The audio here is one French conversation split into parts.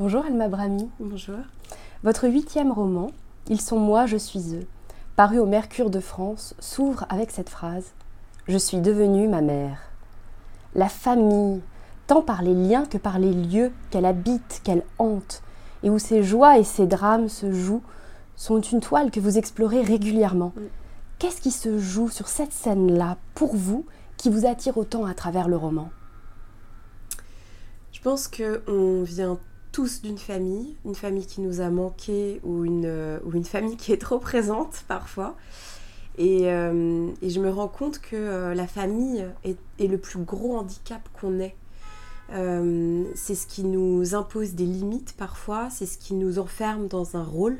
Bonjour Alma Brami. Bonjour. Votre huitième roman, Ils sont moi, je suis eux, paru au Mercure de France, s'ouvre avec cette phrase Je suis devenue ma mère. La famille, tant par les liens que par les lieux qu'elle habite, qu'elle hante, et où ses joies et ses drames se jouent, sont une toile que vous explorez régulièrement. Qu'est-ce qui se joue sur cette scène-là, pour vous, qui vous attire autant à travers le roman? Je pense qu'on vient tous d'une famille, une famille qui nous a manqué ou une, euh, ou une famille qui est trop présente parfois. Et, euh, je me rends compte que euh, la famille est, est, le plus gros handicap qu'on ait. c'est ce qui nous impose des limites parfois, c'est ce qui nous enferme dans un rôle.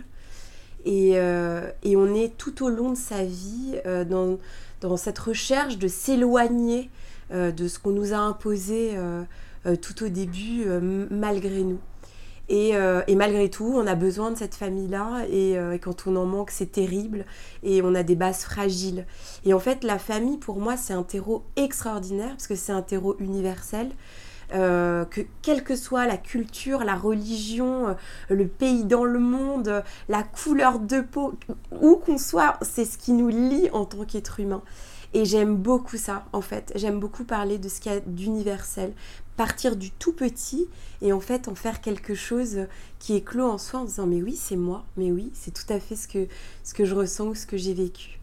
Et, et on est tout au long de sa vie dans, dans, cette recherche de s'éloigner de ce qu'on nous a imposé tout au début malgré nous. Euh, et, malgré tout, on a besoin de cette famille-là. Euh, et, quand on en manque, c'est terrible. Et on a des bases fragiles. Et en fait, la famille, pour moi, c'est un terreau extraordinaire parce que c'est un terreau universel. Euh, que quelle que soit la culture, la religion, le pays dans le monde, la couleur de peau, où qu'on soit, c'est ce qui nous lie en tant qu'être humain. Et j'aime beaucoup ça, en fait. J'aime beaucoup parler de ce qu'il y a d'universel. Partir du tout petit et en fait en faire quelque chose qui clos en soi en disant mais oui, c'est moi, mais oui, c'est tout à fait ce que, ce que je ressens ou ce que j'ai vécu.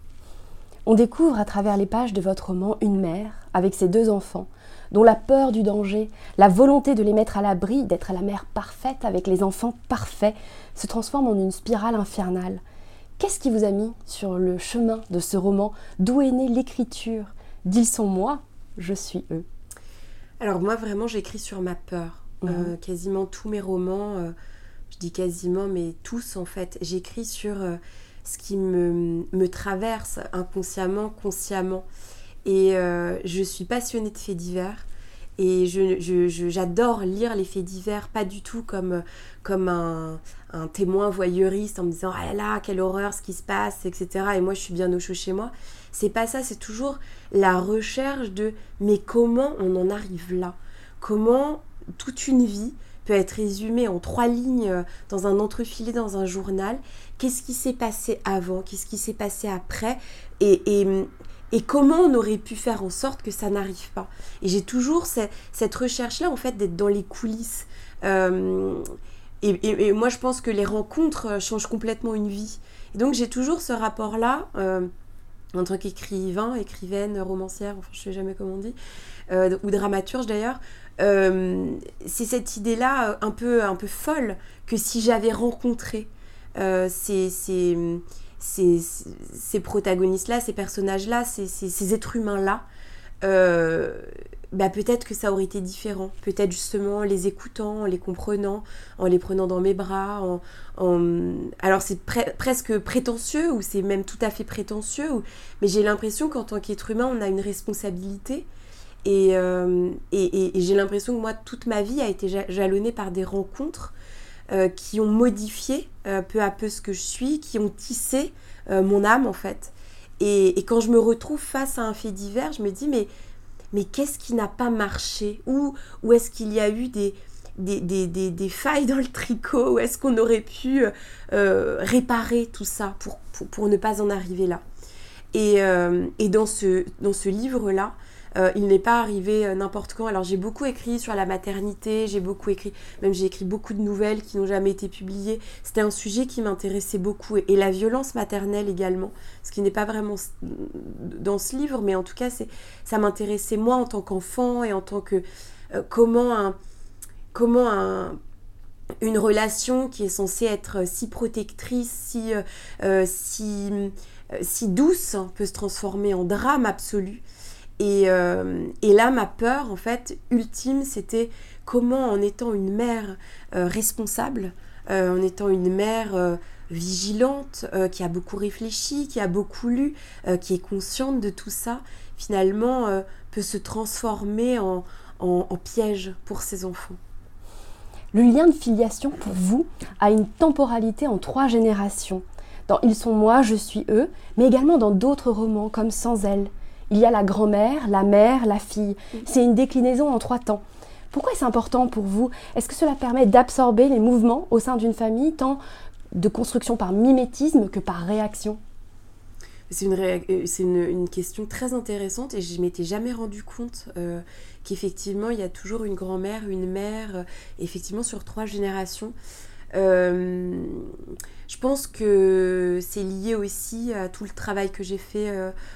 On découvre à travers les pages de votre roman une mère avec ses deux enfants, dont la peur du danger, la volonté de les mettre à l'abri, d'être la mère parfaite avec les enfants parfaits, se transforme en une spirale infernale. Qu'est-ce qui vous a mis sur le chemin de ce roman? D'où est née l'écriture? D'ils sont moi, je suis eux. Alors moi vraiment j'écris sur ma peur. Euh, mhm. quasiment tous mes romans, euh, je dis quasiment mais tous en fait, j'écris sur euh, ce qui me, me, traverse inconsciemment, consciemment. Et je suis passionnée de faits divers. Et j'adore lire les faits divers, pas du tout comme, comme un, un témoin voyeuriste en me disant Ah là, quelle horreur ce qui se passe, etc. Et moi, je suis bien au chaud chez moi. C'est pas ça, c'est toujours la recherche de Mais comment on en arrive là? Comment toute une vie peut être résumée en trois lignes euh, dans un entrefilé dans un journal? Qu'est-ce qui s'est passé avant? Qu'est-ce qui s'est passé après? Et, et comment on aurait pu faire en sorte que ça n'arrive pas? Et j'ai toujours cette, recherche-là, en fait, d'être dans les coulisses. Euh, et, moi, je pense que les rencontres euh, changent complètement une vie. Et donc, j'ai toujours ce rapport-là, euh, en tant qu'écrivain, écrivaine, romancière, enfin, je ne sais jamais comment on dit, ou dramaturge d'ailleurs. c'est cette idée-là un peu, un peu folle que si j'avais rencontré ces, ces protagonistes-là, ces personnages-là, ces, ces, êtres humains-là, euh, bah peut-être que ça aurait été différent. Peut-être justement en les écoutant, en les comprenant, en les prenant dans mes bras. En, Alors c'est presque prétentieux ou c'est même tout à fait prétentieux, mais j'ai l'impression qu'en tant qu'être humain, on a une responsabilité. Et, euh, et j'ai l'impression que moi, toute ma vie a été jalonnée par des rencontres euh, qui ont modifié euh, peu à peu ce que je suis, qui ont tissé euh, mon âme en fait. Et, quand je me retrouve face à un fait divers, je me dis mais, mais qu'est-ce qui n'a pas marché? Ou, est-ce qu'il y a eu des, des, des, des, failles dans le tricot? Ou est-ce qu'on aurait pu réparer tout ça pour, pour, pour, ne pas en arriver là? Et, et dans ce, dans ce livre-là, euh, il n'est pas arrivé euh, n'importe quand. Alors j'ai beaucoup écrit sur la maternité, j'ai beaucoup écrit, même j'ai écrit beaucoup de nouvelles qui n'ont jamais été publiées. C'était un sujet qui m'intéressait beaucoup. Et, la violence maternelle également, ce qui n'est pas vraiment dans ce livre, mais en tout cas ça m'intéressait moi en tant qu'enfant et en tant que euh, comment un, comment un, une relation qui est censée être si protectrice, si, si, si douce peut se transformer en drame absolu. Euh, et, là, ma peur, en fait, ultime, c'était comment, en étant une mère euh, responsable, euh, en étant une mère vigilante, qui a beaucoup réfléchi, qui a beaucoup lu, qui est consciente de tout ça, finalement, peut se transformer en, en piège pour ses enfants. Le lien de filiation, pour vous, a une temporalité en trois générations. Dans Ils sont moi, je suis eux, mais également dans d'autres romans comme Sans elle, il y a la grand-mère, la mère, la fille. C'est une déclinaison en trois temps. Pourquoi est-ce important pour vous? Est-ce que cela permet d'absorber les mouvements au sein d'une famille, tant de construction par mimétisme que par réaction? C'est une, euh, une, question très intéressante et je m'étais jamais rendu compte euh, qu'effectivement il y a toujours une grand-mère, une mère, euh, effectivement sur trois générations. Je pense que c'est lié aussi à tout le travail que j'ai fait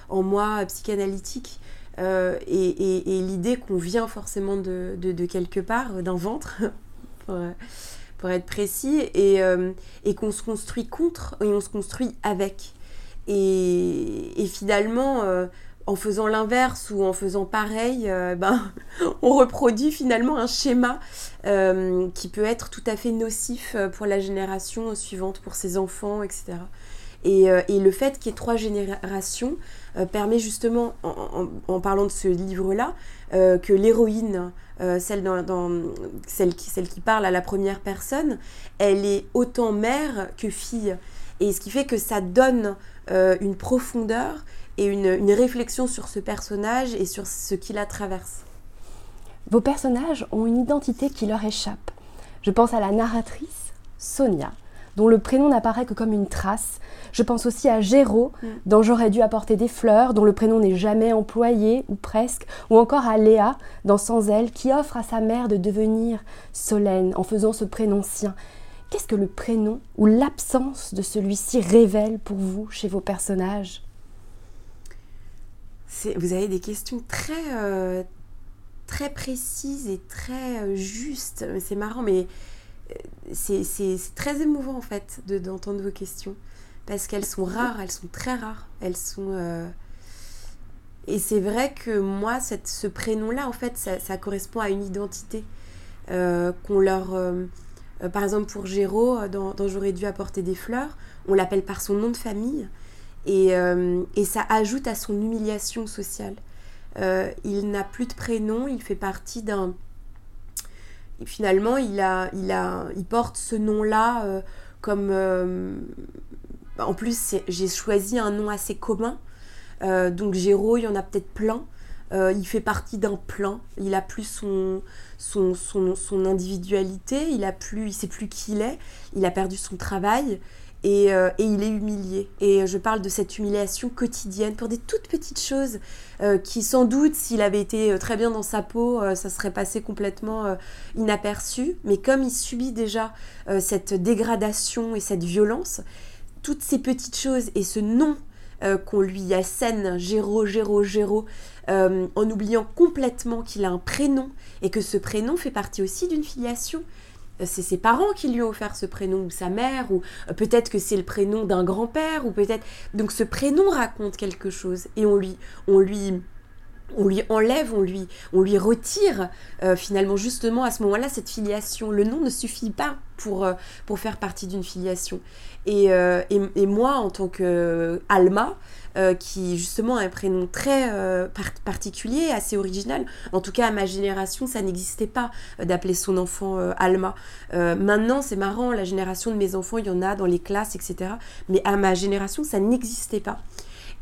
en moi psychanalytique et, l'idée qu'on vient forcément de, quelque part, d'un ventre, pour, être précis, et, qu'on se construit contre et on se construit avec. Et, finalement, euh, en faisant l'inverse ou en faisant pareil, euh, ben, on reproduit finalement un schéma euh, qui peut être tout à fait nocif pour la génération suivante, pour ses enfants, etc. Et, le fait qu'il y ait trois générations permet justement, en, parlant de ce livre-là, que l'héroïne, celle, qui, parle à la première personne, elle est autant mère que fille. Et ce qui fait que ça donne euh, une profondeur et une, réflexion sur ce personnage et sur ce qui la traverse. Vos personnages ont une identité qui leur échappe. Je pense à la narratrice, Sonia, dont le prénom n'apparaît que comme une trace. Je pense aussi à Géraud, mm. dont j'aurais dû apporter des fleurs, dont le prénom n'est jamais employé, ou presque, ou encore à Léa, dans Sans elle, qui offre à sa mère de devenir Solène en faisant ce prénom sien. Qu'est-ce que le prénom ou l'absence de celui-ci révèle pour vous chez vos personnages? Vous avez des questions très, euh, très précises et très euh, justes. C'est marrant, mais euh, c'est très émouvant en fait d'entendre vos questions. Parce qu'elles sont rares, elles sont très rares. Elles sont... Et c'est vrai que moi, cette, ce prénom-là, en fait, ça, correspond à une identité qu'on leur par exemple, pour Géraud, euh, dans, J'aurais dû apporter des fleurs, on l'appelle par son nom de famille. Et, euh, ça ajoute à son humiliation sociale. il n'a plus de prénom, il fait partie d'un... Finalement, il, a, il, a, il porte ce nom-là comme... en plus, j'ai choisi un nom assez commun. donc Géraud, il y en a peut-être plein. Euh, il fait partie d'un plan. Il a plus son, son, son, individualité. Il a plus, il sait plus qui il est. Il a perdu son travail. Et, euh, et, il est humilié. Et je parle de cette humiliation quotidienne pour des toutes petites choses euh, qui, sans doute, s'il avait été très bien dans sa peau, ça serait passé complètement inaperçu. Mais comme il subit déjà cette dégradation et cette violence, toutes ces petites choses et ce nom qu'on lui assène, Géro, Géro, Géro, euh, en oubliant complètement qu'il a un prénom et que ce prénom fait partie aussi d'une filiation. Euh, c'est ses parents qui lui ont offert ce prénom ou sa mère ou euh, peut-être que c'est le prénom d'un grand-père ou peut-être donc ce prénom raconte quelque chose et on lui on lui on lui enlève, on lui, on lui retire finalement justement à ce moment-là cette filiation. Le nom ne suffit pas pour, pour faire partie d'une filiation. Et, et, et, moi, en tant que Alma, euh, qui justement a un prénom très euh, particulier, assez original. En tout cas, à ma génération, ça n'existait pas euh, d'appeler son enfant Alma. maintenant, c'est marrant, la génération de mes enfants, il y en a dans les classes, etc. Mais à ma génération, ça n'existait pas.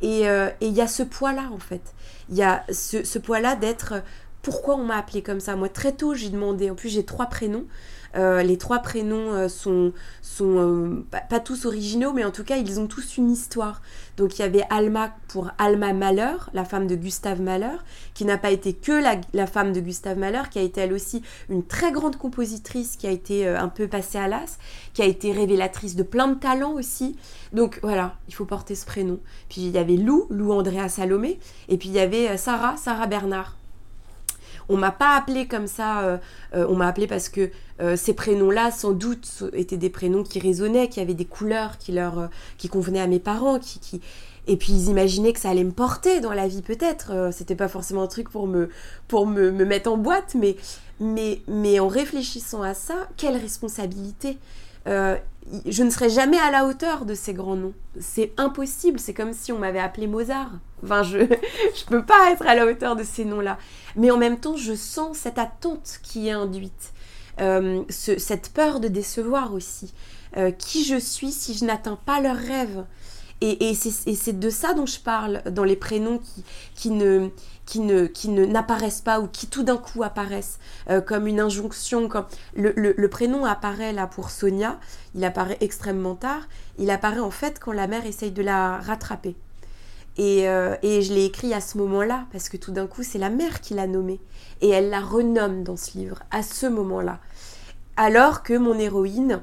Et il y a ce poids-là, en fait. Il y a ce, ce poids-là d'être pourquoi on m'a appelé comme ça? Moi, très tôt, j'ai demandé, en plus j'ai trois prénoms, euh, les trois prénoms euh, sont, euh, pas, tous originaux, mais en tout cas, ils ont tous une histoire. Donc il y avait Alma pour Alma Malheur, la femme de Gustave Malheur, qui n'a pas été que la, femme de Gustave Malheur, qui a été elle aussi une très grande compositrice, qui a été un peu passée à l'as, qui a été révélatrice de plein de talents aussi. Donc voilà, il faut porter ce prénom. Puis il y avait Lou, Lou Andrea Salomé, et puis il y avait Sarah, Sarah Bernard. On m'a pas appelé comme ça, euh, euh, on m'a appelé parce que euh, ces prénoms-là, sans doute, étaient des prénoms qui résonnaient, qui avaient des couleurs qui leur, qui convenaient à mes parents, qui, qui... Et puis ils imaginaient que ça allait me porter dans la vie peut-être. C'était pas forcément un truc pour me, pour me, me mettre en boîte, mais, mais, mais en réfléchissant à ça, quelle responsabilité je ne serais jamais à la hauteur de ces grands noms. C'est impossible, c'est comme si on m'avait appelé Mozart. Enfin, je ne peux pas être à la hauteur de ces noms-là. Mais en même temps, je sens cette attente qui est induite, euh, cette peur de décevoir aussi. Euh, qui je suis si je n'atteins pas leurs rêves Et, c'est de ça dont je parle dans les prénoms qui, qui ne qui ne qui ne n'apparaissent pas ou qui tout d'un coup apparaissent euh, comme une injonction comme le, le, prénom apparaît là pour Sonia il apparaît extrêmement tard il apparaît en fait quand la mère essaye de la rattraper. Et, euh, et je l'ai écrit à ce moment-là parce que tout d'un coup c'est la mère qui l'a nommé et elle la renomme dans ce livre à ce moment-là. Alors que mon héroïne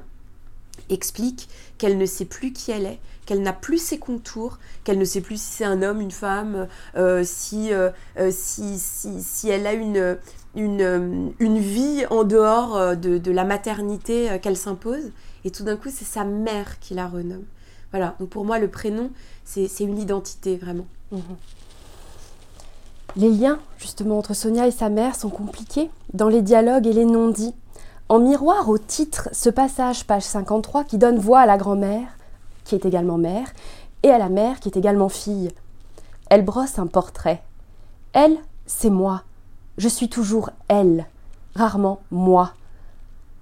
explique qu'elle ne sait plus qui elle est, qu'elle n'a plus ses contours, qu'elle ne sait plus si c'est un homme, une femme, euh, euh, euh, si, si, si, elle a une, une, une vie en dehors de, de la maternité qu'elle s'impose. Et tout d'un coup, c'est sa mère qui la renomme. Voilà, donc pour moi, le prénom, c'est une identité vraiment. Mhm. Les liens, justement, entre Sonia et sa mère sont compliqués dans les dialogues et les non-dits. En miroir au titre, ce passage, page 53, qui donne voix à la grand-mère, qui est également mère, et à la mère, qui est également fille. Elle brosse un portrait. Elle, c'est moi. Je suis toujours elle, rarement moi.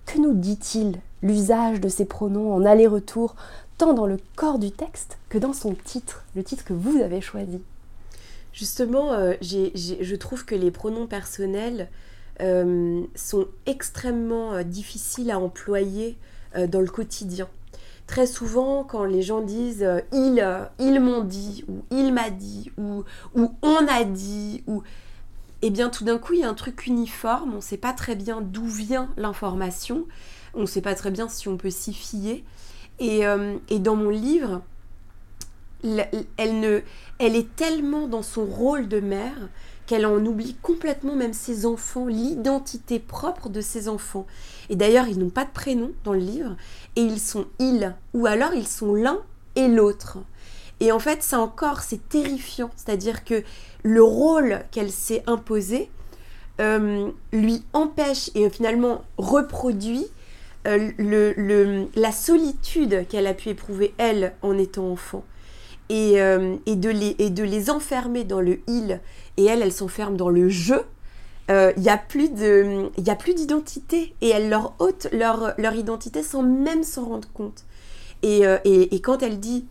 Que nous dit-il l'usage de ces pronoms en aller-retour, tant dans le corps du texte que dans son titre, le titre que vous avez choisi? Justement, euh, je trouve que les pronoms personnels euh, sont extrêmement euh, difficiles à employer dans le quotidien. Très souvent, quand les gens disent ils, ils m'ont dit, ou il m'a dit, ou, ou on a dit, ou eh bien tout d'un coup il y a un truc uniforme, on ne sait pas très bien d'où vient l'information, on ne sait pas très bien si on peut s'y fier. Et, et, dans mon livre, elle, est tellement dans son rôle de mère qu'elle en oublie complètement même ses enfants, l'identité propre de ses enfants. Et d'ailleurs, ils n'ont pas de prénom dans le livre, et ils sont ils, ou alors ils sont l'un et l'autre. Et en fait, ça encore, c'est terrifiant. C'est-à-dire que le rôle qu'elle s'est imposé euh, lui empêche et finalement reproduit euh, la solitude qu'elle a pu éprouver, elle, en étant enfant. Et, euh, et, de les, et de les enfermer dans le il et elle, elle s'enferme dans le jeu. Il euh, n'y a plus d'identité et elle leur ôte leur, leur identité sans même s'en rendre compte. Et, euh, et, et, quand elle dit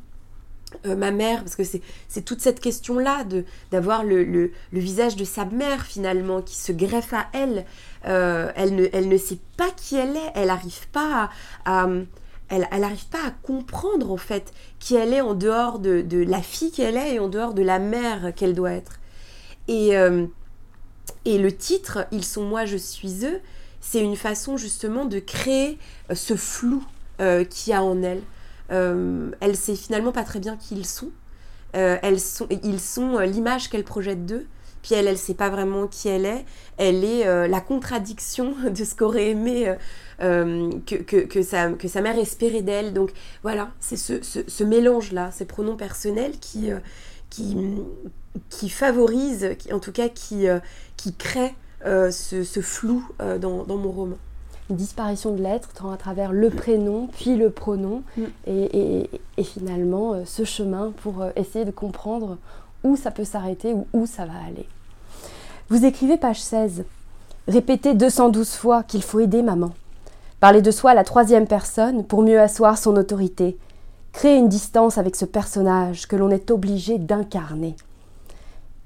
euh, ma mère, parce que c'est toute cette question-là d'avoir le, le, le, visage de sa mère finalement qui se greffe à elle, elle, ne, elle ne sait pas qui elle est, elle n'arrive pas à, elle n'arrive pas à comprendre en fait qui elle est en dehors de, la fille qu'elle est et en dehors de la mère qu'elle doit être. Et, euh, et le titre, Ils sont moi, je suis eux, c'est une façon justement de créer euh, ce flou euh, qu'il y a en elle. elle sait finalement pas très bien qui ils sont. elles sont ils sont l'image qu'elle projette d'eux. Puis elle, elle sait pas vraiment qui elle est. Elle est la contradiction de ce qu'aurait aimé que, que, que, sa, que sa mère espérait d'elle. Donc voilà, c'est ce, ce, ce mélange-là, ces pronoms personnels qui, qui, qui qui, en tout cas qui, euh, qui crée euh, ce, ce, flou euh, dans, dans, mon roman. Une disparition de l'être tant à travers le prénom, puis le pronom, mm. et, et, et, finalement ce chemin pour essayer de comprendre où ça peut s'arrêter ou où ça va aller. Vous écrivez page 16. Répétez 212 fois qu'il faut aider maman. Parler de soi à la troisième personne pour mieux asseoir son autorité. Créer une distance avec ce personnage que l'on est obligé d'incarner.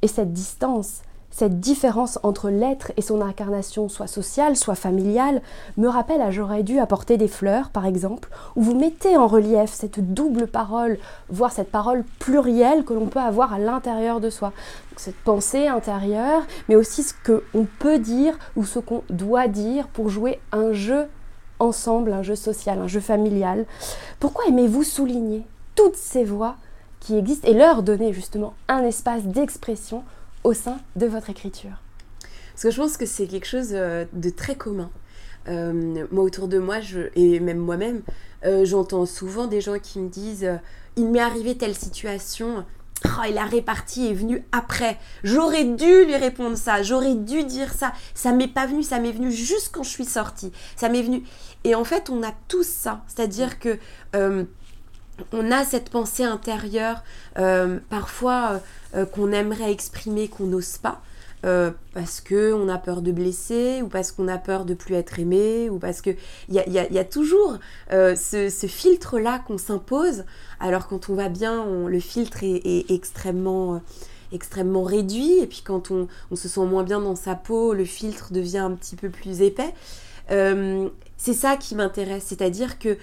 Et cette distance, cette différence entre l'être et son incarnation, soit sociale, soit familiale, me rappelle à J'aurais dû apporter des fleurs, par exemple, où vous mettez en relief cette double parole, voire cette parole plurielle que l'on peut avoir à l'intérieur de soi. cette pensée intérieure, mais aussi ce qu'on peut dire ou ce qu'on doit dire pour jouer un jeu ensemble, un jeu social, un jeu familial. Pourquoi aimez-vous souligner toutes ces voix qui existent et leur donner justement un espace d'expression au sein de votre écriture? Parce que je pense que c'est quelque chose euh, de très commun. Euh, moi, autour de moi, et même moi-même, euh, j'entends souvent des gens qui me disent Il m'est arrivé telle situation, oh, et la répartie est venue après. J'aurais dû lui répondre ça, j'aurais dû dire ça. Ça m'est pas venu, ça m'est venu juste quand je suis sortie. Ça m'est venu. Et en fait, on a tous ça. C'est-à-dire que on a cette pensée intérieure, euh, parfois euh, qu'on aimerait exprimer, qu'on n'ose pas. euh, parce qu'on a peur de blesser, ou parce qu'on a peur de plus être aimé, ou parce que il y a, toujours euh, ce, filtre-là qu'on s'impose. Alors quand on va bien, le filtre est, extrêmement, euh, extrêmement réduit, et puis quand on, se sent moins bien dans sa peau, le filtre devient un petit peu plus épais. C'est ça qui m'intéresse, c'est-à-dire que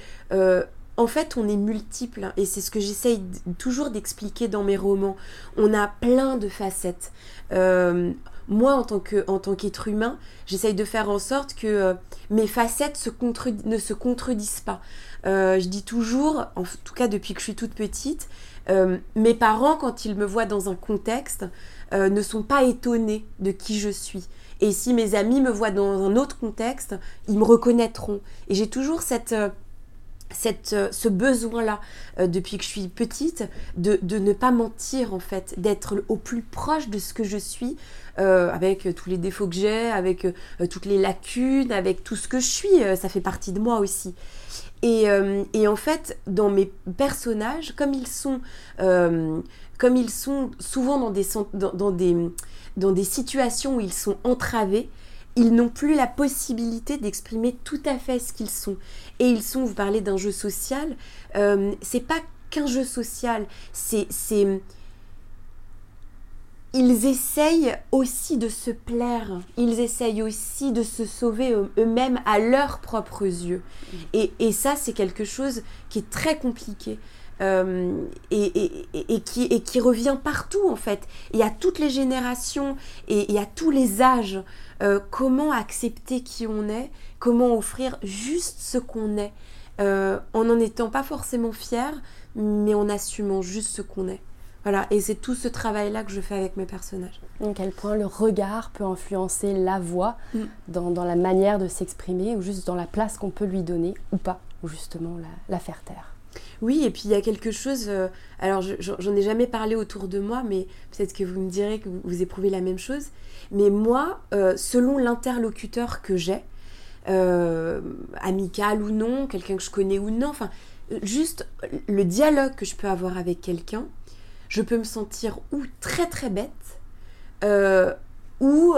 en fait, on est multiple, hein, et c'est ce que j'essaye toujours d'expliquer dans mes romans. On a plein de facettes. Euh, moi, en tant, que, tant qu'être humain, j'essaye de faire en sorte que euh, mes facettes ne se contredisent pas. Euh, je dis toujours, en tout cas depuis que je suis toute petite, mes parents, quand ils me voient dans un contexte, ne sont pas étonnés de qui je suis. Et si mes amis me voient dans un autre contexte, ils me reconnaîtront. Et j'ai toujours cette cette, euh, ce besoin-là, euh, depuis que je suis petite, de, ne pas mentir en fait, d'être au plus proche de ce que je suis, euh, avec tous les défauts que j'ai, avec toutes les lacunes, avec tout ce que je suis, ça fait partie de moi aussi. Et, et, en fait, dans mes personnages, comme ils sont, comme ils sont souvent dans des, dans, des, dans des situations où ils sont entravés, ils n'ont plus la possibilité d'exprimer tout à fait ce qu'ils sont. Et ils sont, vous parlez d'un jeu social, euh, c'est pas qu'un jeu social, c'est. Ils essayent aussi de se plaire, ils essayent aussi de se sauver eux-mêmes à leurs propres yeux. Mm. Et, et ça, c'est quelque chose qui est très compliqué. Euh, et, et, qui, et qui revient partout en fait. Y a toutes les générations et a tous les âges. Euh, comment accepter qui on est, comment offrir juste ce qu'on est, euh, en n'en étant pas forcément fier, mais en assumant juste ce qu'on est. Voilà, et c'est tout ce travail-là que je fais avec mes personnages. À quel point le regard peut influencer la voix mm. dans, la manière de s'exprimer ou juste dans la place qu'on peut lui donner ou pas, ou justement la faire taire. Oui, et puis il y a quelque chose, euh, alors j'en ai jamais parlé autour de moi, mais peut-être que vous me direz que vous, éprouvez la même chose. Mais moi, euh, selon l'interlocuteur que j'ai, euh, amical ou non, quelqu'un que je connais ou non, enfin, juste le dialogue que je peux avoir avec quelqu'un, je peux me sentir ou très très bête, ou,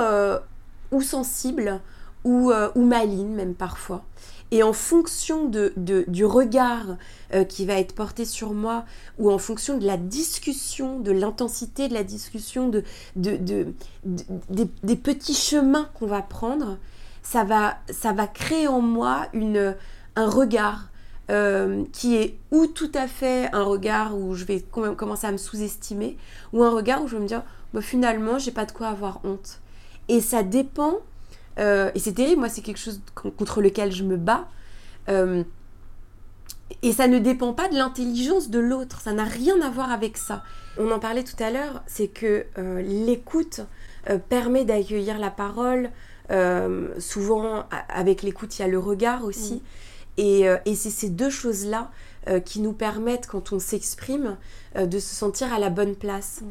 ou sensible, ou, ou maligne même parfois. Et en fonction de, du regard euh, qui va être porté sur moi, ou en fonction de la discussion, de l'intensité de la discussion, de, de, des, petits chemins qu'on va prendre, ça va, ça va créer en moi une, un regard euh, qui est ou tout à fait un regard où je vais commencer à me sous-estimer, ou un regard où je vais me dire, bah, finalement, j'ai pas de quoi avoir honte. Et ça dépend euh, et c'est terrible, moi c'est quelque chose contre lequel je me bats. Euh, et ça ne dépend pas de l'intelligence de l'autre, ça n'a rien à voir avec ça. On en parlait tout à l'heure, c'est que euh, l'écoute permet d'accueillir la parole. souvent, avec l'écoute, il y a le regard aussi. Mm. Et, et c'est ces deux choses-là qui nous permettent, quand on s'exprime, de se sentir à la bonne place.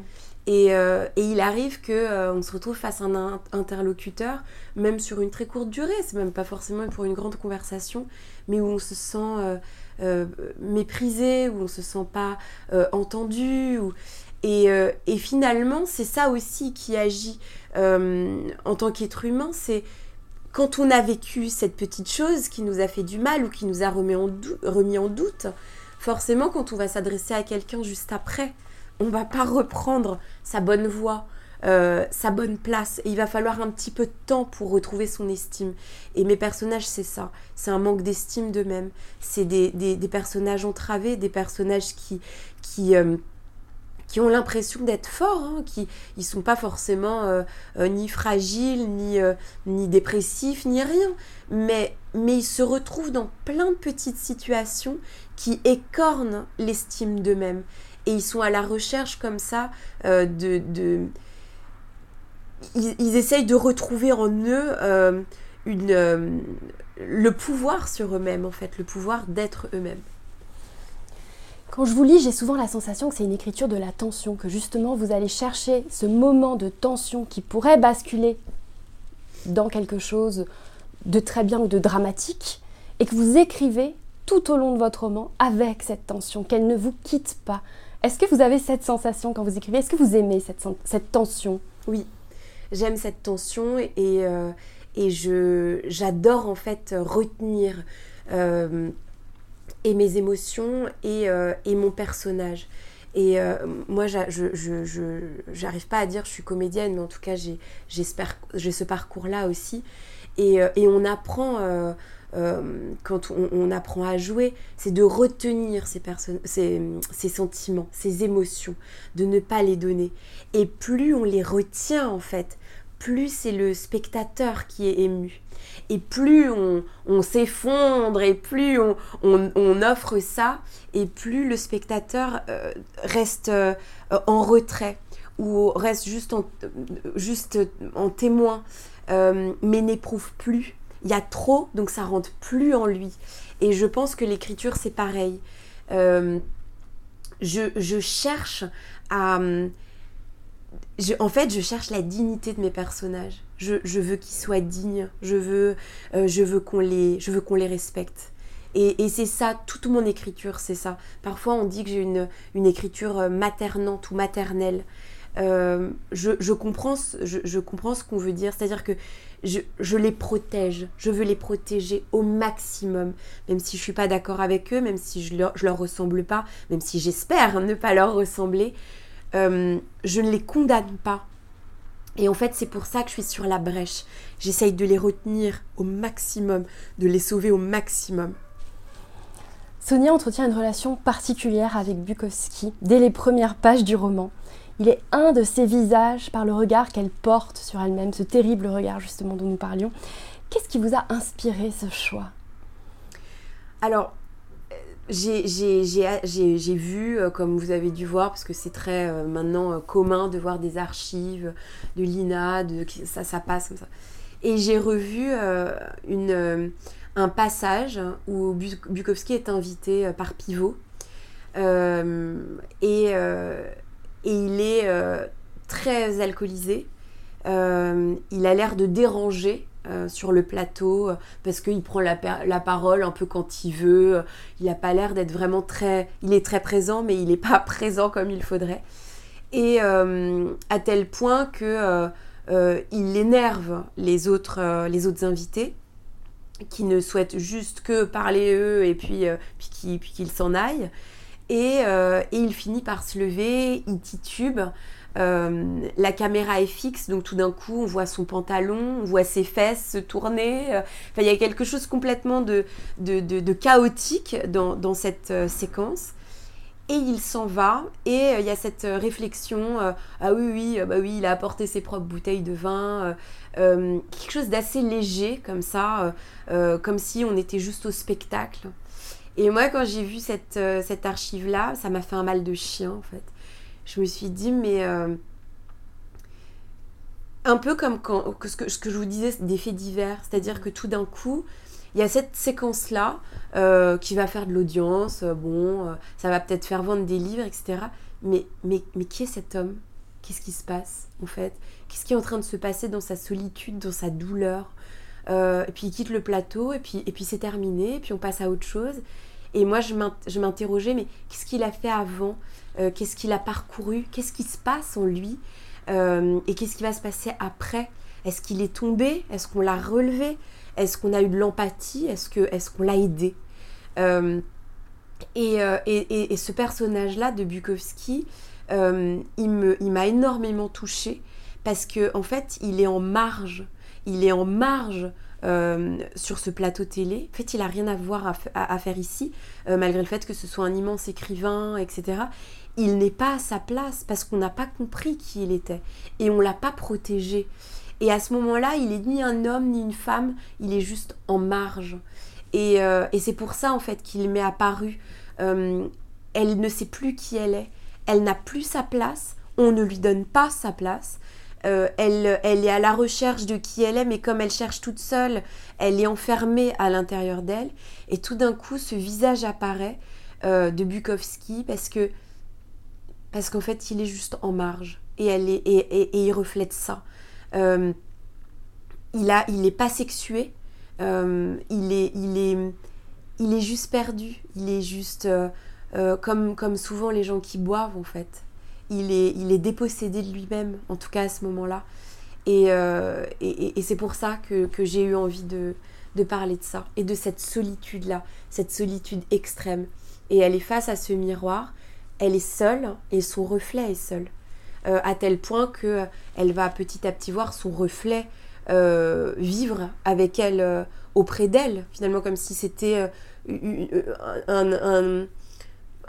Euh, et, il arrive qu'on euh, se retrouve face à un interlocuteur, même sur une très courte durée, c'est même pas forcément pour une grande conversation, mais où on se sent euh, méprisé, où on se sent pas entendu. Et, finalement, c'est ça aussi qui agit en tant qu'être humain, c'est quand on a vécu cette petite chose qui nous a fait du mal ou qui nous a remis en doute, forcément quand on va s'adresser à quelqu'un juste après, on va pas reprendre sa bonne voix, euh, sa bonne place. Et il va falloir un petit peu de temps pour retrouver son estime. Et mes personnages, c'est ça. C'est un manque d'estime d'eux-mêmes. C'est des, personnages entravés, des personnages qui, qui, euh, qui ont l'impression d'être forts, hein, qui ils sont pas forcément euh, ni fragiles, ni, ni dépressifs, ni rien. Mais, mais ils se retrouvent dans plein de petites situations qui écornent l'estime d'eux-mêmes et ils sont à la recherche comme ça euh, de, Ils, essayent de retrouver en eux euh, une, euh, le pouvoir sur eux-mêmes, en fait, le pouvoir d'être eux-mêmes. Quand je vous lis, j'ai souvent la sensation que c'est une écriture de la tension, que justement vous allez chercher ce moment de tension qui pourrait basculer dans quelque chose de très bien ou de dramatique, et que vous écrivez tout au long de votre roman avec cette tension, qu'elle ne vous quitte pas, est-ce que vous avez cette sensation quand vous écrivez? Est-ce que vous aimez cette, cette tension? Oui. j'aime cette tension et, et je, j'adore en fait retenir et mes émotions et, et mon personnage. Et moi, je n'arrive pas à dire je suis comédienne, mais en tout cas, j'espère j'ai ce parcours-là aussi. Et, et, on apprend euh, quand on, apprend à jouer, c'est de retenir ces, ces, sentiments, ces émotions, de ne pas les donner. Et plus on les retient en fait, plus c'est le spectateur qui est ému. Et plus on, s'effondre et plus on, offre ça, et plus le spectateur euh, reste euh, en retrait ou reste juste en, juste en témoin, mais n'éprouve plus il y a trop, donc ça rentre plus en lui. Et je pense que l'écriture, c'est pareil. Euh, je, cherche à... en fait, je cherche la dignité de mes personnages. Je, veux qu'ils soient dignes. Je veux, euh, je veux qu'on les, je veux qu'on les respecte. Et, c'est ça, toute mon écriture, c'est ça. Parfois, on dit que j'ai une, une écriture maternante ou maternelle. Euh, je, comprends, ce qu'on veut dire. C'est-à-dire que je, les protège. Je veux les protéger au maximum. Même si je ne suis pas d'accord avec eux, même si je leur, leur ressemble pas, même si j'espère ne pas leur ressembler, euh, je ne les condamne pas. Et en fait, c'est pour ça que je suis sur la brèche. J'essaye de les retenir au maximum, de les sauver au maximum. Sonia entretient une relation particulière avec Bukowski dès les premières pages du roman. Il est un de ces visages par le regard qu'elle porte sur elle-même, ce terrible regard justement dont nous parlions. Qu'est-ce qui vous a inspiré ce choix? Alors, j'ai vu, euh, comme vous avez dû voir, parce que c'est très euh, maintenant euh, commun de voir des archives de l'INA, ça, ça passe comme ça. Et j'ai revu un passage où Bukowski est invité par Pivot. et et il est euh, très alcoolisé. Euh, il a l'air de déranger euh, sur le plateau parce qu'il prend la, parole un peu quand il veut. Il n'a pas l'air d'être vraiment très. Il est très présent, mais il n'est pas présent comme il faudrait. Et à tel point que il énerve les autres, les autres invités qui ne souhaitent juste que parler eux et puis, puis qu'ils s'en aillent. Euh, et, il finit par se lever, il titube. Euh, la caméra est fixe, donc tout d'un coup, on voit son pantalon, on voit ses fesses se tourner. Euh, enfin, il y a quelque chose complètement de, de, chaotique dans, dans cette séquence. Et il s'en va, et il y a cette réflexion ah oui, oui, bah oui, il a apporté ses propres bouteilles de vin. quelque chose d'assez léger, comme ça, comme si on était juste au spectacle. Et moi, quand j'ai vu cette, euh, cette archive-là, ça m'a fait un mal de chien, en fait. Je me suis dit, mais... Euh, un peu comme quand, ce, que, ce que je vous disais des faits divers, c'est-à-dire que tout d'un coup, il y a cette séquence-là euh, qui va faire de l'audience, bon, ça va peut-être faire vendre des livres, etc. Mais, mais, mais qui est cet homme? Qu'est-ce qui se passe, en fait? Qu'est-ce qui est en train de se passer dans sa solitude, dans sa douleur? Et puis il quitte le plateau, et puis, et puis c'est terminé, et puis on passe à autre chose. Et moi, je m'interrogeais, mais qu'est-ce qu'il a fait avant? Euh, Qu'est-ce qu'il a parcouru? Qu'est-ce qui se passe en lui? Euh, Et qu'est-ce qui va se passer après? Est-ce qu'il est tombé? Est-ce qu'on l'a relevé? Est-ce qu'on a eu de l'empathie? Est-ce qu'on est l'a aidé? Euh, et, et, ce personnage-là de Bukowski, il m'a énormément touchée parce qu'en en fait, il est en marge. Il est en marge euh, sur ce plateau télé. En fait, il n'a rien à voir à, faire ici, euh, malgré le fait que ce soit un immense écrivain, etc. Il n'est pas à sa place parce qu'on n'a pas compris qui il était et on l'a pas protégé. Et à ce moment-là, il est ni un homme ni une femme, il est juste en marge. Et, euh, et c'est pour ça en fait qu'il m'est apparu. elle ne sait plus qui elle est, elle n'a plus sa place, on ne lui donne pas sa place. Euh, elle, elle est à la recherche de qui elle est, mais comme elle cherche toute seule, elle est enfermée à l'intérieur d'elle. Et tout d'un coup, ce visage apparaît euh, de Bukowski parce que parce qu'en fait, il est juste en marge et elle est et, il reflète ça. Euh, il a, il est pas sexué. il est, il est, il est juste perdu. Il est juste comme comme souvent les gens qui boivent en fait il est, il est dépossédé de lui-même, en tout cas à ce moment-là. Et, et, c'est pour ça que, que j'ai eu envie de, de parler de ça et de cette solitude-là, cette solitude extrême. Et elle est face à ce miroir, elle est seule et son reflet est seul. à tel point que elle va petit à petit voir son reflet vivre avec elle auprès d'elle, finalement comme si c'était un,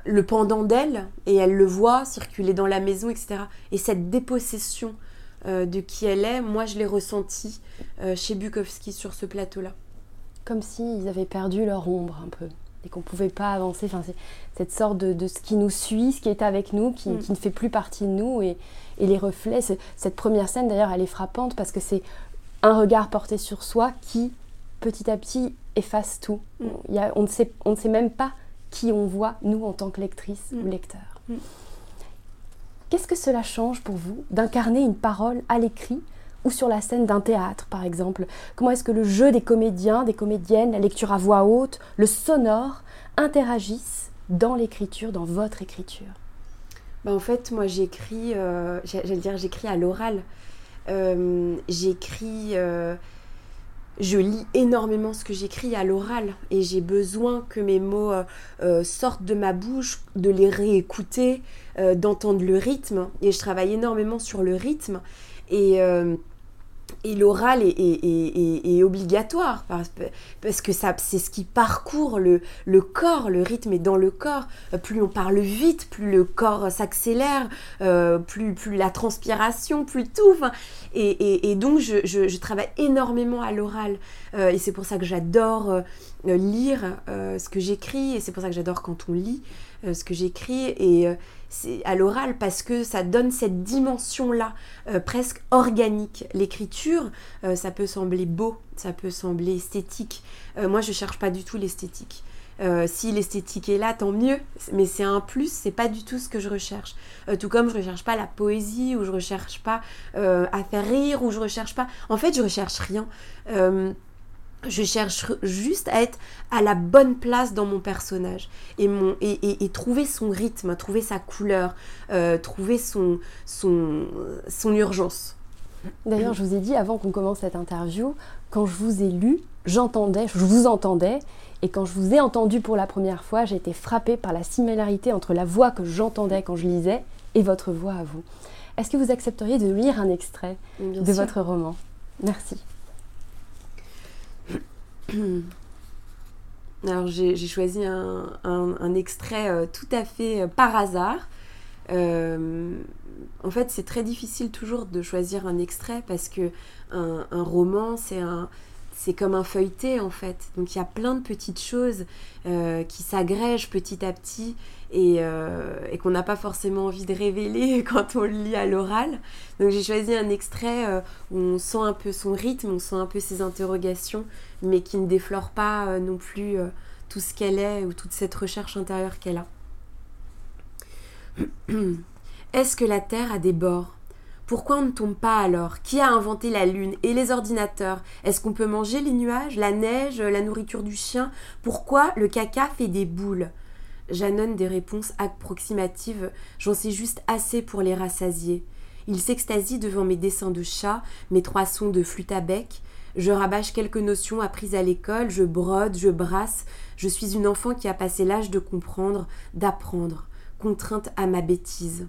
le pendant d'elle et elle le voit circuler dans la maison, etc. Et cette dépossession euh, de qui elle est, moi je l'ai ressenti euh, chez Bukowski sur ce plateau-là. Comme s'ils avaient perdu leur ombre un peu et qu'on ne pouvait pas avancer. Enfin, cette sorte de, ce qui nous suit, ce qui est avec nous, qui, mm. ne fait plus partie de nous. Et, les reflets, cette première scène d'ailleurs, elle est frappante parce que c'est un regard porté sur soi qui, petit à petit, efface tout. Mm. Il on, ne sait, on ne sait même pas qui on voit, nous, en tant que lectrice ou mm. lecteur. Mm. Qu'est-ce que cela change pour vous d'incarner une parole à l'écrit ou sur la scène d'un théâtre, par exemple? Comment est-ce que le jeu des comédiens, des comédiennes, la lecture à voix haute, le sonore interagissent dans l'écriture, dans votre écriture? Bah En fait, moi, j'écris, euh, j'allais dire, j'écris à l'oral. Euh, j'écris... Euh, je lis énormément ce que j'écris à l'oral et j'ai besoin que mes mots euh, euh, sortent de ma bouche, de les réécouter, euh, d'entendre le rythme. Et je travaille énormément sur le rythme. Et et l'oral est, obligatoire parce, que ça, c'est ce qui parcourt le, corps, le rythme est dans le corps. Plus on parle vite, plus le corps s'accélère, euh, plus, plus la transpiration, plus tout. et, donc je, travaille énormément à l'oral euh, et c'est pour ça que j'adore euh, lire ce que j'écris et c'est pour ça que j'adore quand on lit ce que j'écris et à l'oral parce que ça donne cette dimension-là euh, presque organique. L'écriture, euh, ça peut sembler beau, ça peut sembler esthétique. Euh, moi, je cherche pas du tout l'esthétique. si l'esthétique est là, tant mieux, mais c'est un plus, c'est pas du tout ce que je recherche. tout comme je recherche pas la poésie, ou je recherche pas à faire rire, ou je recherche pas. En fait, je recherche rien je cherche juste à être à la bonne place dans mon personnage et, mon, et, trouver son rythme, trouver sa couleur, euh, trouver son, son, son urgence. D'ailleurs, je vous ai dit avant qu'on commence cette interview, quand je vous ai lu, j'entendais, je vous entendais, et quand je vous ai entendu pour la première fois, j'ai été frappée par la similarité entre la voix que j'entendais quand je lisais et votre voix à vous. Est-ce que vous accepteriez de lire un extrait de votre roman? Merci. Alors j'ai choisi un, extrait euh, tout à fait euh, par hasard. Euh, en fait, c'est très difficile toujours de choisir un extrait parce que un, roman, c'est un, c'est comme un feuilleté en fait. Donc il y a plein de petites choses qui s'agrègent petit à petit et, et qu'on n'a pas forcément envie de révéler quand on le lit à l'oral. Donc j'ai choisi un extrait où on sent un peu son rythme, on sent un peu ses interrogations mais qui ne déflore pas euh, non plus euh, tout ce qu'elle est ou toute cette recherche intérieure qu'elle a. Est-ce que la Terre a des bords? Pourquoi on ne tombe pas alors? Qui a inventé la Lune et les ordinateurs? Est-ce qu'on peut manger les nuages, la neige, la nourriture du chien? Pourquoi le caca fait des boules? J'annonce des réponses approximatives, j'en sais juste assez pour les rassasier. Il s'extasie devant mes dessins de chats, mes trois sons de flûte à bec, je rabâche quelques notions apprises à l'école, je brode, je brasse. Je suis une enfant qui a passé l'âge de comprendre, d'apprendre, contrainte à ma bêtise.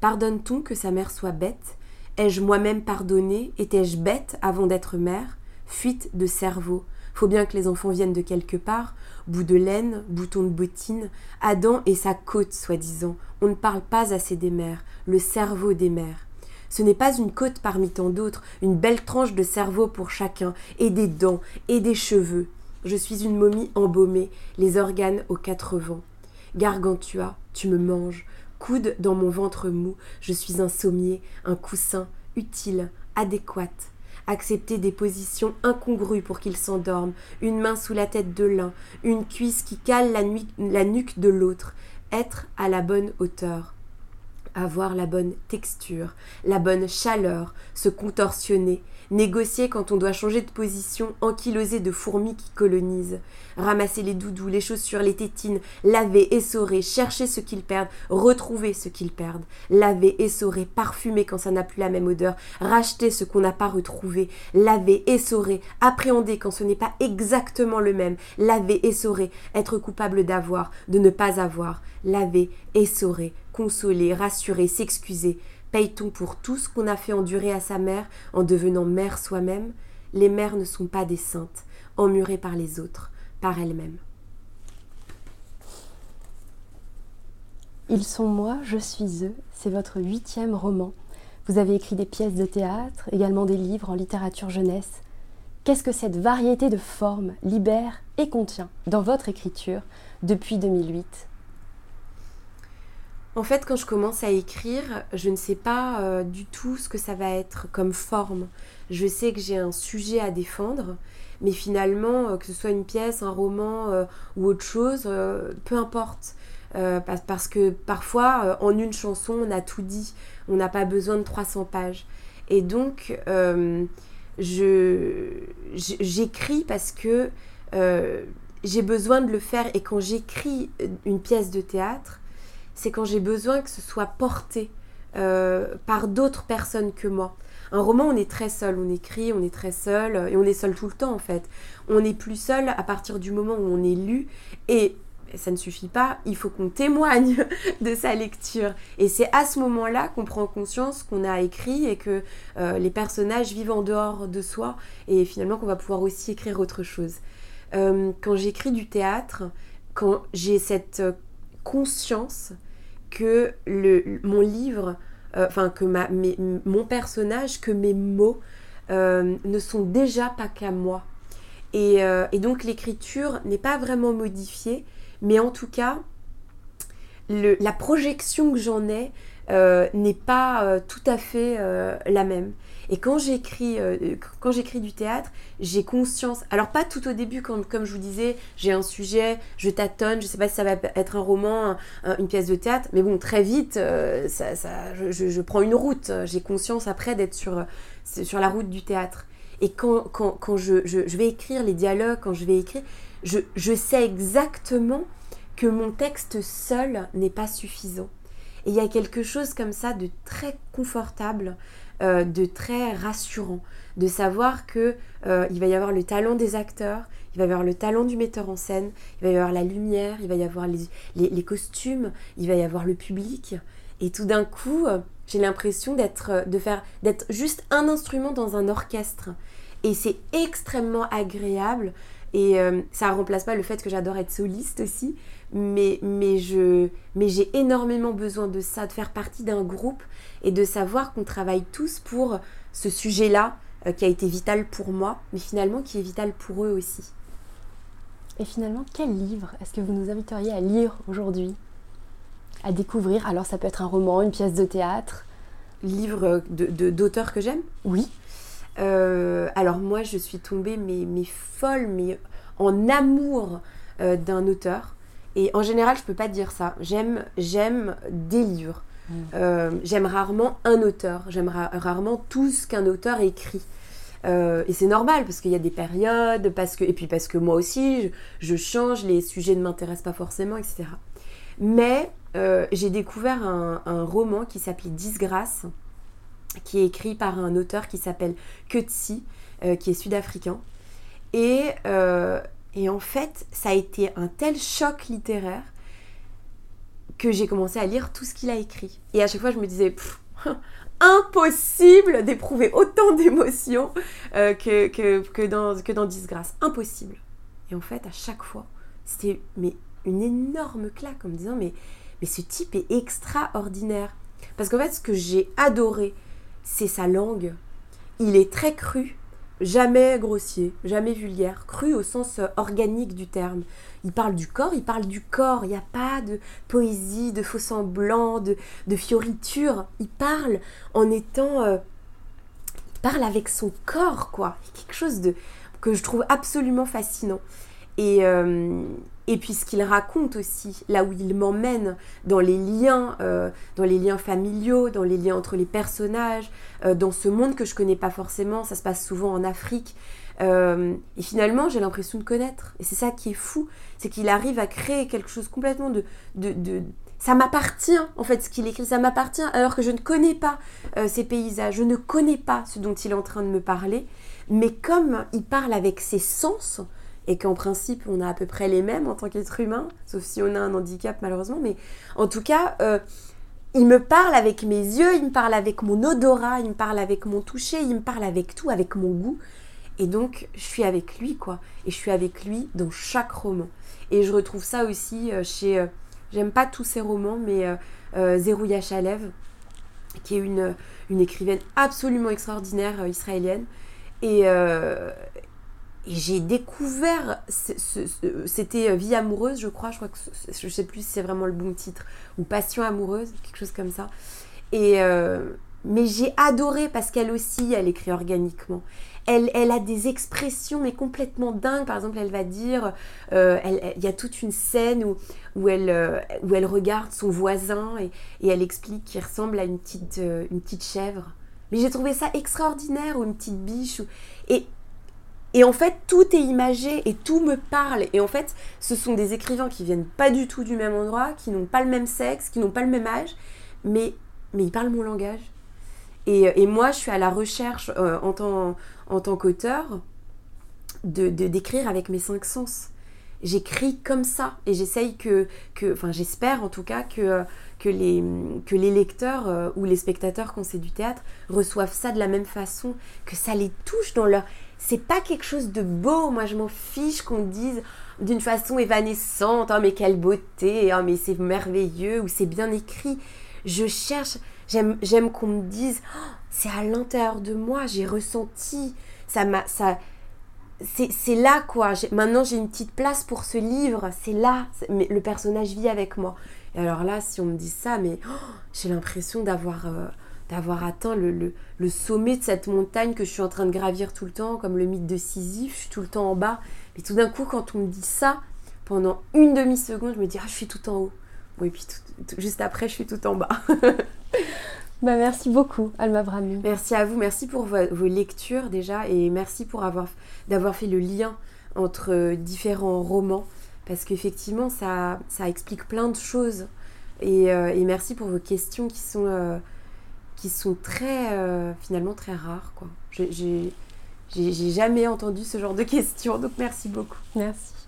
Pardonne-t-on que sa mère soit bête? Ai-je moi-même pardonné? Étais-je bête avant d'être mère? Fuite de cerveau. Faut bien que les enfants viennent de quelque part. Bout de laine, bouton de bottine, Adam et sa côte, soi-disant. On ne parle pas assez des mères, le cerveau des mères. Ce n'est pas une côte parmi tant d'autres, une belle tranche de cerveau pour chacun, et des dents, et des cheveux. Je suis une momie embaumée, les organes aux quatre vents. Gargantua, tu me manges, coude dans mon ventre mou, je suis un sommier, un coussin, utile, adéquate. Accepter des positions incongrues pour qu'il s'endorme, une main sous la tête de l'un, une cuisse qui cale la, la nuque de l'autre, être à la bonne hauteur. avoir la bonne texture, la bonne chaleur, se contorsionner, négocier quand on doit changer de position, enkyloser de fourmis qui colonisent, ramasser les doudous, les chaussures, les tétines, laver, essorer, chercher ce qu'ils perdent, retrouver ce qu'ils perdent, laver, essorer, parfumer quand ça n'a plus la même odeur, racheter ce qu'on n'a pas retrouvé, laver, essorer, appréhender quand ce n'est pas exactement le même, laver, essorer, être coupable d'avoir, de ne pas avoir, laver, essorer, consoler, rassurer, s'excuser, Paye-t-on pour tout ce qu'on a fait endurer à sa mère en devenant mère soi-même? Les mères ne sont pas des saintes, emmurées par les autres, par elles-mêmes. Ils sont moi, je suis eux. C'est votre huitième roman. Vous avez écrit des pièces de théâtre, également des livres en littérature jeunesse. Qu'est-ce que cette variété de formes libère et contient dans votre écriture depuis 2008 en fait, quand je commence à écrire, je ne sais pas euh, du tout ce que ça va être comme forme. Je sais que j'ai un sujet à défendre, mais finalement, euh, que ce soit une pièce, un roman euh, ou autre chose, peu importe. parce que parfois, en une chanson, on a tout dit. On n'a pas besoin de 300 pages. Et donc, j'écris parce que j'ai besoin de le faire. Et quand j'écris une pièce de théâtre, c'est quand j'ai besoin que ce soit porté euh, par d'autres personnes que moi. Un roman, on est très seul, on écrit, on est très seul, et on est seul tout le temps en fait. On n'est plus seul à partir du moment où on est lu, et ça ne suffit pas, il faut qu'on témoigne de sa lecture. Et c'est à ce moment-là qu'on prend conscience qu'on a écrit et que euh, les personnages vivent en dehors de soi, et finalement qu'on va pouvoir aussi écrire autre chose. Euh, quand j'écris du théâtre, quand j'ai cette conscience que le, mon livre, euh, enfin que ma, mon personnage, que mes mots euh, ne sont déjà pas qu'à moi. Et, euh, et donc l'écriture n'est pas vraiment modifiée, mais en tout cas, le, la projection que j'en ai n'est pas tout à fait la même. Et quand j'écris, euh, quand j'écris du théâtre, j'ai conscience. Alors pas tout au début, comme je vous disais, j'ai un sujet, je tâtonne, je sais pas si ça va être un roman, une pièce de théâtre, mais bon, très vite, euh, je, prends une route. J'ai conscience après d'être sur, sur la route du théâtre. Et quand, quand, je, vais écrire les dialogues, quand je vais écrire, je, je sais exactement que mon texte seul n'est pas suffisant. Et il y a quelque chose comme ça de très confortable euh, de très rassurant, de savoir que euh, il va y avoir le talent des acteurs, il va y avoir le talent du metteur en scène, il va y avoir la lumière, il va y avoir les, costumes, il va y avoir le public. Et tout d'un coup, euh, j'ai l'impression d'être, de faire, d'être juste un instrument dans un orchestre. Et c'est extrêmement agréable. Et ça ne remplace pas le fait que j'adore être soliste aussi, mais, mais, mais j'ai énormément besoin de ça, de faire partie d'un groupe et de savoir qu'on travaille tous pour ce sujet-là euh, qui a été vital pour moi, mais finalement qui est vital pour eux aussi. Et finalement, quel livre est-ce que vous nous inviteriez à lire aujourd'hui À découvrir? Alors ça peut être un roman, une pièce de théâtre Livre d'auteur de, que j'aime? Oui. Euh, alors moi, je suis tombée mais, mais folle, mais en amour euh, d'un auteur. Et en général, je peux pas dire ça. J'aime, j'aime des livres. Euh, j'aime rarement un auteur. J'aime rarement tout ce qu'un auteur écrit. Euh, et c'est normal parce qu'il y a des périodes, parce que, et puis parce que moi aussi, je, change, les sujets ne m'intéressent pas forcément, etc. Mais euh, j'ai découvert un, roman qui s'appelait Disgrâce, qui est écrit par un auteur qui s'appelle Kutsi, qui est sud-africain. Et en fait, ça a été un tel choc littéraire que j'ai commencé à lire tout ce qu'il a écrit. Et à chaque fois, je me disais, impossible d'éprouver autant d'émotions euh, que, que, dans, que dans Disgrâce. Impossible. Et en fait, à chaque fois, c'était mais, une énorme claque en me disant, mais, mais ce type est extraordinaire. Parce qu'en fait, ce que j'ai adoré, c'est sa langue. Il est très cru, jamais grossier, jamais vulgaire, cru au sens euh, organique du terme. Il parle du corps, il parle du corps, il n'y a pas de poésie, de faux semblants, de, de fioritures. Il parle en étant... Euh, il parle avec son corps, quoi. Quelque chose de que je trouve absolument fascinant. Et, euh, et puis ce qu'il raconte aussi, là où il m'emmène dans les liens, euh, familiaux, dans les liens entre les personnages, euh, dans ce monde que je connais pas forcément, ça se passe souvent en Afrique. Euh, et finalement, j'ai l'impression de connaître. Et c'est ça qui est fou, c'est qu'il arrive à créer quelque chose complètement de ça m'appartient, en fait, ce qu'il écrit, ça m'appartient, alors que je ne connais pas ces paysages, je ne connais pas ce dont il est en train de me parler. Mais comme il parle avec ses sens, et qu'en principe on a à peu près les mêmes en tant qu'être humain, sauf si on a un handicap malheureusement, mais en tout cas, euh, il me parle avec mes yeux, il me parle avec mon odorat, il me parle avec mon toucher, il me parle avec tout, avec mon goût. Et donc, je suis avec lui, quoi. Et je suis avec lui dans chaque roman. Et je retrouve ça aussi euh, chez... Euh, j'aime pas tous ses romans, mais Zerouya Chalev, qui est une, une écrivaine absolument extraordinaire israélienne. Et, et j'ai découvert, c'était Vie amoureuse, je crois, je crois que je sais plus si c'est vraiment le bon titre, ou Passion amoureuse, quelque chose comme ça. Et euh, mais j'ai adoré parce qu'elle aussi, elle écrit organiquement. Elle, elle, a des expressions mais complètement dingues. Par exemple, elle va dire, euh, il y a toute une scène où, où, elle, euh, où elle regarde son voisin et, et elle explique qu'il ressemble à une petite, une petite chèvre. Mais j'ai trouvé ça extraordinaire, ou une petite biche. Ou... Et et en fait, tout est imagé et tout me parle. Et en fait, ce sont des écrivains qui viennent pas du tout du même endroit, qui n'ont pas le même sexe, qui n'ont pas le même âge, mais, mais ils parlent mon langage. Et, et moi, je suis à la recherche, euh, en tant, en tant qu'auteur, de, d'écrire avec mes cinq sens. J'écris comme ça et j'essaye que, que enfin j'espère en tout cas que, que, les, que les lecteurs euh, ou les spectateurs qu'on sait du théâtre reçoivent ça de la même façon, que ça les touche dans leur c'est pas quelque chose de beau. Moi, je m'en fiche qu'on dise d'une façon évanescente, oh mais quelle beauté, oh mais c'est merveilleux ou c'est bien écrit. Je cherche, j'aime, qu'on me dise, oh, c'est à l'intérieur de moi, j'ai ressenti, ça m'a, ça, c'est, là quoi. maintenant, j'ai une petite place pour ce livre, c'est là, mais le personnage vit avec moi. Et alors là, si on me dit ça, mais oh, j'ai l'impression d'avoir euh, d'avoir atteint le, sommet de cette montagne que je suis en train de gravir tout le temps, comme le mythe de Sisyphe, je suis tout le temps en bas. Mais tout d'un coup, quand on me dit ça, pendant une demi-seconde, je me dis, ah, je suis tout en haut. Bon, et puis juste après, je suis tout en bas. bah, merci beaucoup, Alma Brami. Merci à vous, merci pour vos, lectures déjà, et merci pour avoir, d'avoir fait le lien entre différents romans, parce qu'effectivement, ça, ça explique plein de choses. Et, euh, merci pour vos questions qui sont... Euh, qui sont très, euh, finalement, très rares. Quoi. J'ai jamais entendu ce genre de questions, donc merci beaucoup. Merci.